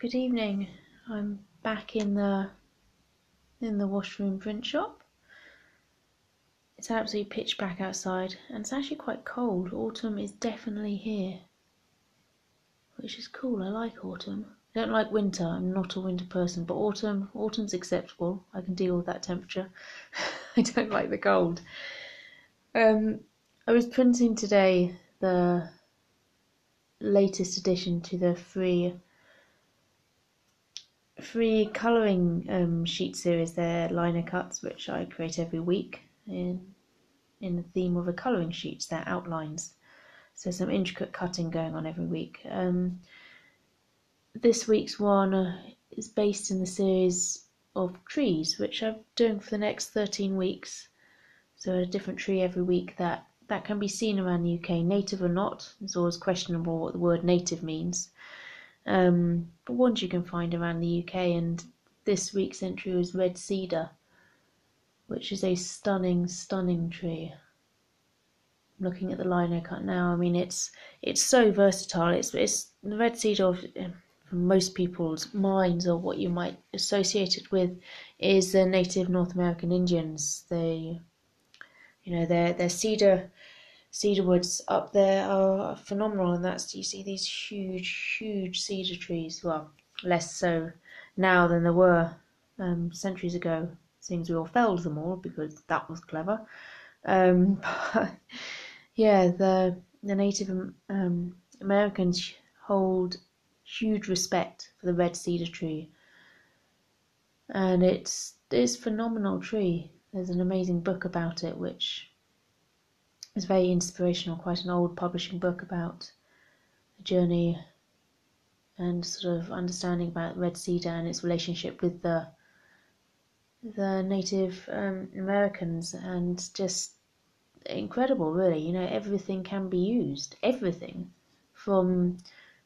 Good evening. I'm back in the in the washroom print shop. It's absolutely pitch black outside and it's actually quite cold. Autumn is definitely here. Which is cool. I like autumn. I don't like winter. I'm not a winter person, but autumn autumn's acceptable. I can deal with that temperature. I don't like the cold. Um I was printing today the latest addition to the free free colouring um, sheet series. They're lino cuts, which I create every week in in the theme of a colouring sheets. They're outlines, so some intricate cutting going on every week. Um, this week's one is based in the series of trees, which I'm doing for the next 13 weeks. So a different tree every week that that can be seen around the UK, native or not. It's always questionable what the word native means. Um, but ones you can find around the UK, and this week's entry was red cedar, which is a stunning, stunning tree. Looking at the lino cut now. I mean, it's it's so versatile. It's it's the red cedar. From most people's minds, or what you might associate it with, is the native North American Indians. They, you know, their their cedar cedar woods up there are phenomenal, and that's you see these huge, huge cedar trees. Well, less so now than there were um, centuries ago. Seems we all felled them all because that was clever. Um, but yeah, the the Native um, Americans hold huge respect for the red cedar tree, and it's it's phenomenal tree. There's an amazing book about it, which it's very inspirational, quite an old publishing book about a journey and sort of understanding about red cedar and its relationship with the the Native um, Americans, and just incredible, really. You know, everything can be used, everything, from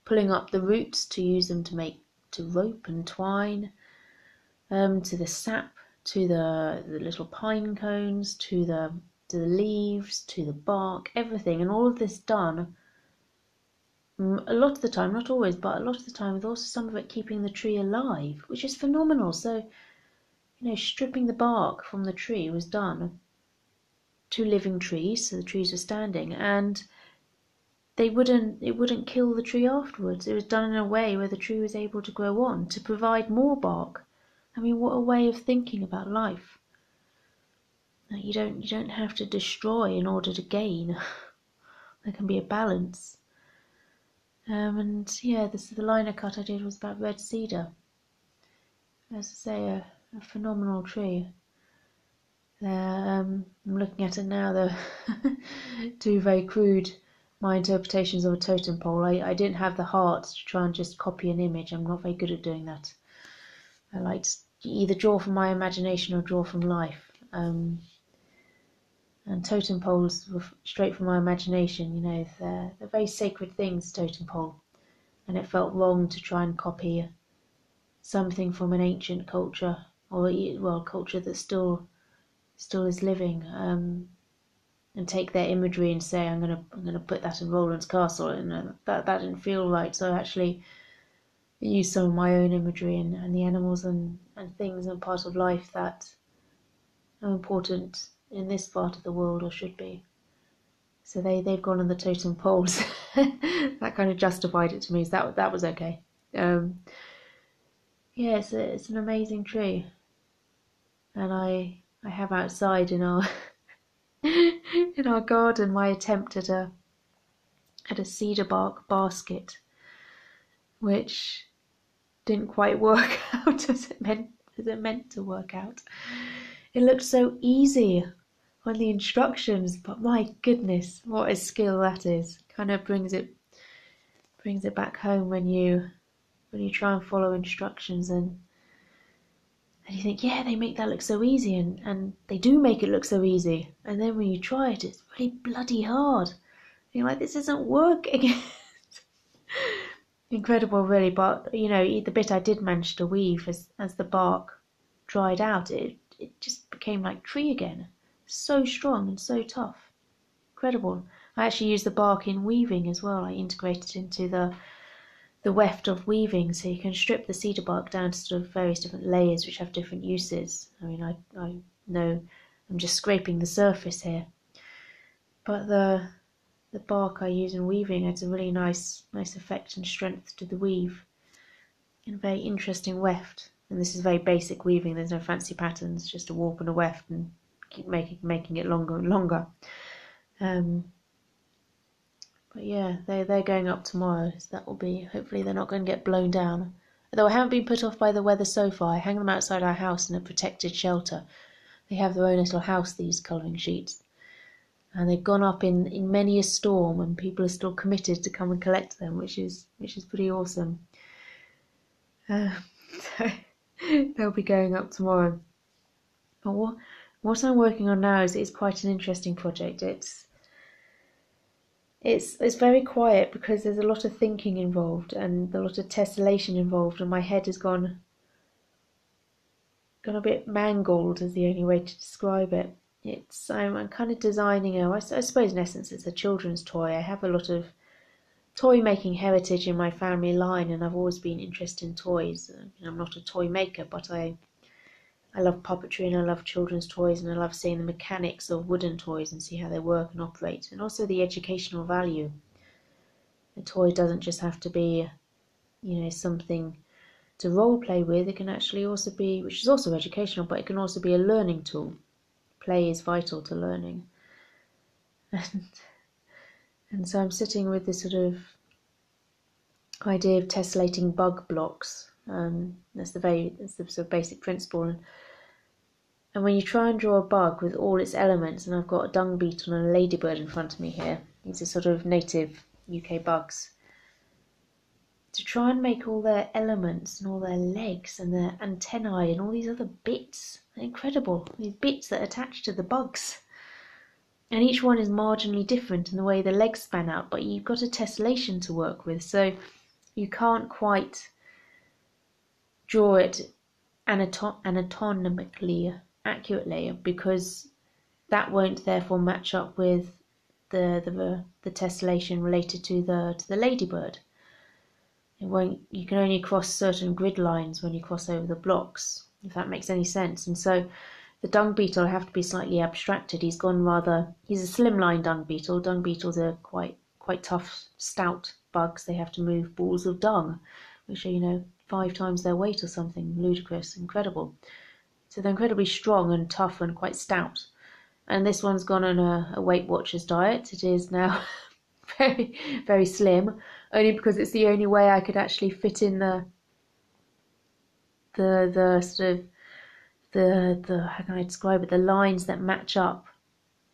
pulling up the roots to use them to make to rope and twine, um, to the sap, to the the little pine cones, to the to the leaves, to the bark, everything, and all of this done mm, a lot of the time, not always, but a lot of the time, with also some of it keeping the tree alive, which is phenomenal. So, you know, stripping the bark from the tree was done to living trees, so the trees were standing, and they wouldn't it wouldn't kill the tree afterwards. It was done in a way where the tree was able to grow on to provide more bark. I mean, what a way of thinking about life. You don't you don't have to destroy in order to gain. there can be a balance. Um, and yeah, this the lino cut I did was about red cedar. As I say, a, a phenomenal tree. Um, I'm looking at it now. The two very crude my interpretations of a totem pole. I, I didn't have the heart to try and just copy an image. I'm not very good at doing that. I like to either draw from my imagination or draw from life. Um, and totem poles were straight from my imagination. You know, they're, they're very sacred things, totem pole, and it felt wrong to try and copy something from an ancient culture or well, culture that still still is living, um, and take their imagery and say, I'm gonna I'm gonna put that in Rowland's Castle, and uh, that that didn't feel right. So I actually used some of my own imagery and, and the animals and, and things and part of life that are important in this part of the world, or should be. So they they've gone on the totem poles. that kind of justified it to me. So that that was okay. Um, yeah, it's a, it's an amazing tree, and I I have outside in our in our garden my attempt at a at a cedar bark basket, which didn't quite work out as it meant as it meant to work out. It looked so easy on the instructions, but my goodness, what a skill that is. Kind of brings it brings it back home when you when you try and follow instructions and and you think, yeah, they make that look so easy, and, and they do make it look so easy. And then when you try it, it's really bloody hard. You're like, this isn't working. Incredible, really. But you know, the bit I did manage to weave as as the bark dried out, it it just became like tree again so strong and so tough. Incredible. I actually used the bark in weaving as well. I integrated into the the weft of weaving, so you can strip the cedar bark down to sort of various different layers which have different uses. I mean, I, I know I'm just scraping the surface here, but the the bark I use in weaving adds a really nice nice effect and strength to the weave, and a very interesting weft. And this is very basic weaving. There's no fancy patterns, just a warp and a weft, and keep making making it longer and longer. Um, but yeah, they they're going up tomorrow, so that will be hopefully they're not going to get blown down. Although I haven't been put off by the weather so far, I hang them outside our house in a protected shelter. They have their own little house, these colouring sheets, and they've gone up in, in many a storm, and people are still committed to come and collect them, which is which is pretty awesome. Uh, so they'll be going up tomorrow. But what what I'm working on now is, is quite an interesting project. It's it's it's very quiet because there's a lot of thinking involved and a lot of tessellation involved, and my head has gone gone a bit mangled, is the only way to describe it. It's I'm, I'm kind of designing a I, I suppose in essence it's a children's toy. I have a lot of toy making heritage in my family line, and I've always been interested in toys. I'm not a toy maker, but I I love puppetry and I love children's toys and I love seeing the mechanics of wooden toys and see how they work and operate and also the educational value. A toy doesn't just have to be, you know, something to role play with. It can actually also be, which is also educational, but it can also be a learning tool. Play is vital to learning. And, and so I'm sitting with this sort of idea of tessellating bug blocks. Um, that's the very that's the sort of basic principle. And and when you try and draw a bug with all its elements, and I've got a dung beetle and a ladybird in front of me here, these are sort of native UK bugs. To try and make all their elements and all their legs and their antennae and all these other bits, incredible, these bits that attach to the bugs. And each one is marginally different in the way the legs span out, but you've got a tessellation to work with, so you can't quite draw it anato- anatomically accurately because that won't therefore match up with the the, the tessellation related to the to the ladybird. It won't. You can only cross certain grid lines when you cross over the blocks, if that makes any sense. And so, the dung beetle have to be slightly abstracted. He's gone rather. He's a slimline dung beetle. Dung beetles are quite quite tough, stout bugs. They have to move balls of dung, which are you know five times their weight or something. Ludicrous, incredible. So they're incredibly strong and tough and quite stout. And this one's gone on a, a Weight Watchers diet. It is now very, very slim, only because it's the only way I could actually fit in the the the sort of the the how can I describe it the lines that match up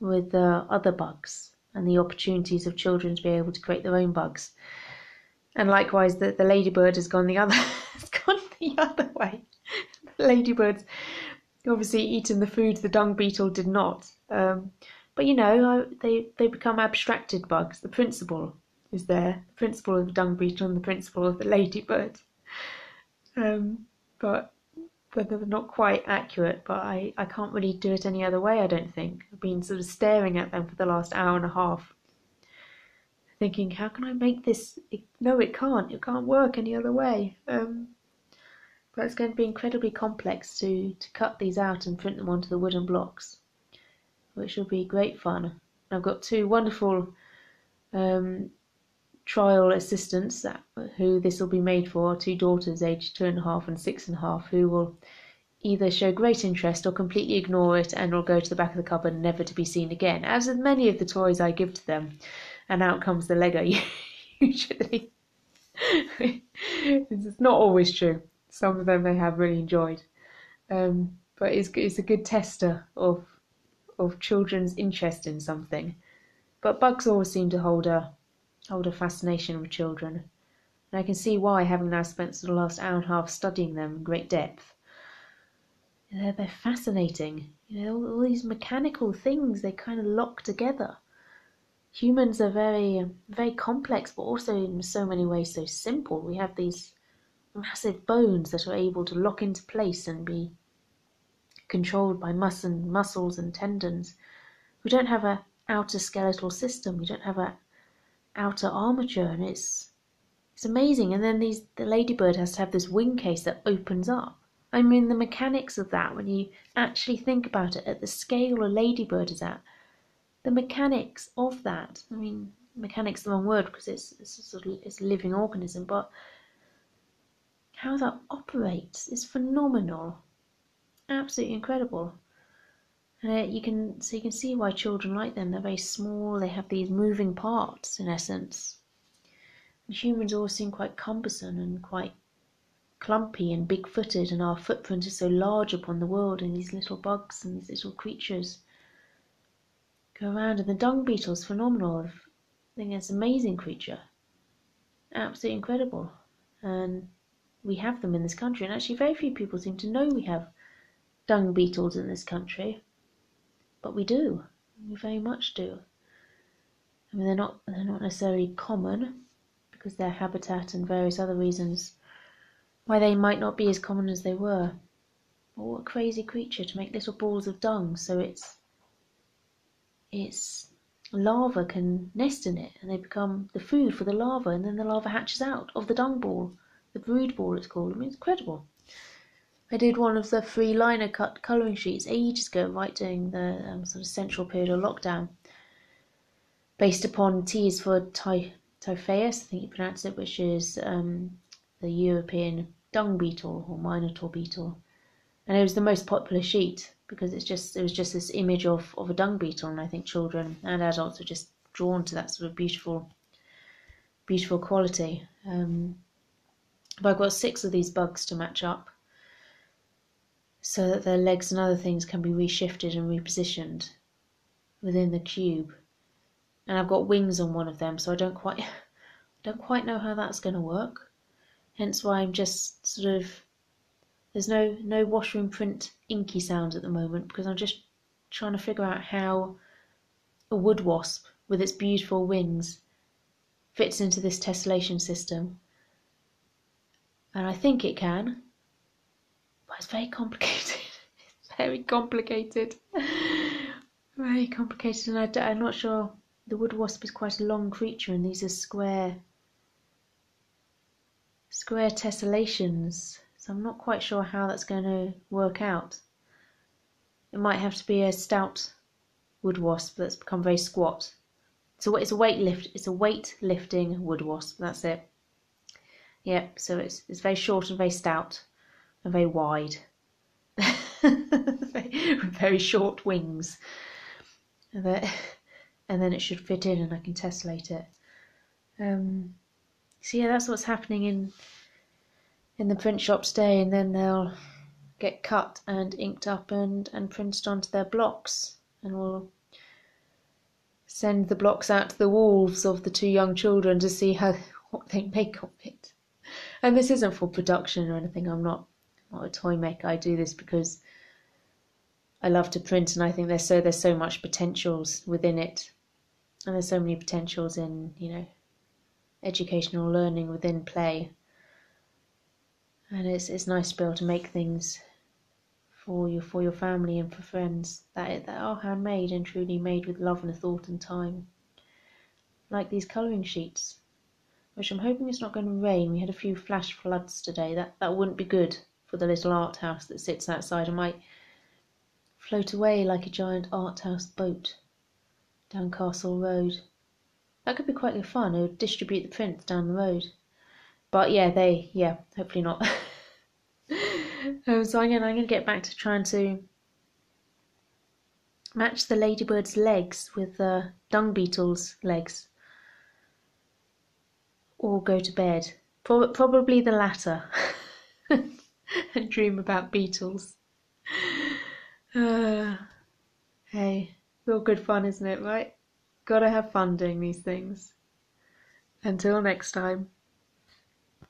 with the other bugs and the opportunities of children to be able to create their own bugs. And likewise, the, the ladybird has gone the other has gone the other way. The ladybirds obviously eaten the food the dung beetle did not. Um, but you know, they they become abstracted bugs. The principle is there, the principle of the dung beetle and the principle of the ladybird. Um, but but they're not quite accurate. But I I can't really do it any other way. I don't think. I've been sort of staring at them for the last hour and a half, thinking, how can I make this? No, it can't. It can't work any other way. Um, but it's going to be incredibly complex to, to cut these out and print them onto the wooden blocks, which will be great fun. I've got two wonderful um, trial assistants that, who this will be made for, two daughters aged two and a half and six and a half, who will either show great interest or completely ignore it and will go to the back of the cupboard never to be seen again, as with many of the toys I give to them. And out comes the Lego, usually. it's not always true some of them they have really enjoyed. Um, but it's it's a good tester of of children's interest in something. But bugs always seem to hold a hold a fascination with children, and I can see why, having now spent the last hour and a half studying them in great depth. They're, they're fascinating. You know, all, all these mechanical things they kind of lock together. Humans are very very complex, but also in so many ways so simple. We have these massive bones that are able to lock into place and be controlled by mus and muscles and tendons. We don't have a outer skeletal system. We don't have a outer armature, and it's It's amazing. And then these the ladybird has to have this wing case that opens up. I mean the mechanics of that when you actually think about it at the scale a ladybird is at. The mechanics of that. I mean mechanics the wrong word because it's it's a sort of it's a living organism, but how that operates is phenomenal. Absolutely incredible. Uh, you can so you can see why children like them. They're very small. They have these moving parts in essence. And humans all seem quite cumbersome and quite clumpy and big-footed, and our footprint is so large upon the world. And these little bugs and these little creatures go around. And the dung beetle's phenomenal. I think it's an amazing creature. Absolutely incredible. And we have them in this country. And actually, very few people seem to know we have dung beetles in this country. But we do. We very much do. I mean, they're not they're not necessarily common because their habitat and various other reasons why they might not be as common as they were. But what a crazy creature to make little balls of dung so it's its larva can nest in it and they become the food for the larva and then the larva hatches out of the dung ball. The brood ball it's called. I mean it's incredible. I did one of the free lino cut colouring sheets ages ago, right during the um, sort of central period of lockdown, based upon teas for ty- Typhaeus, I think you pronounce it, which is um, the European dung beetle or minotaur beetle, and it was the most popular sheet because it's just it was just this image of, of a dung beetle, and I think children and adults are just drawn to that sort of beautiful, beautiful quality. Um, but I've got six of these bugs to match up so that their legs and other things can be reshifted and repositioned within the cube. And I've got wings on one of them, so I don't quite don't quite know how that's going to work. Hence why I'm just sort of there's no no washroom print inky sounds at the moment because I'm just trying to figure out how a wood wasp with its beautiful wings fits into this tessellation system. And I think it can, but it's very complicated. it's very complicated. very complicated, and I, am not sure. The wood wasp is quite a long creature, and these are square, square tessellations. So I'm not quite sure how that's going to work out. It might have to be a stout wood wasp that's become very squat. So it's a weight lift. It's a weight lifting wood wasp. That's it. Yep. So it's it's very short and very stout and very wide, with very short wings. And, and then it should fit in and I can tessellate it. Um, so yeah, that's what's happening in in the print shop today, and then they'll get cut and inked up and, and printed onto their blocks, and we'll send the blocks out to the wolves of the two young children to see how what they make of it. And this isn't for production or anything. I'm not not a toy maker. I do this because I love to print, and I think there's so there's so much potentials within it, and there's so many potentials in you know educational learning within play. And it's it's nice to be able to make things for you for your family and for friends that that are handmade and truly made with love and thought and time. Like these colouring sheets, which I'm hoping it's not going to rain. We had a few flash floods today. That that wouldn't be good for the little art house that sits outside and might float away like a giant art house boat down Castle Road. That could be quite fun. It would distribute the prints down the road. But yeah, they yeah, hopefully not. um, so I'm going to get back to trying to match the ladybird's legs with the dung beetle's legs, or go to bed. Pro- probably the latter. and dream about beetles. Uh, hey, it's all good fun, isn't it, right? Gotta have fun doing these things. Until next time.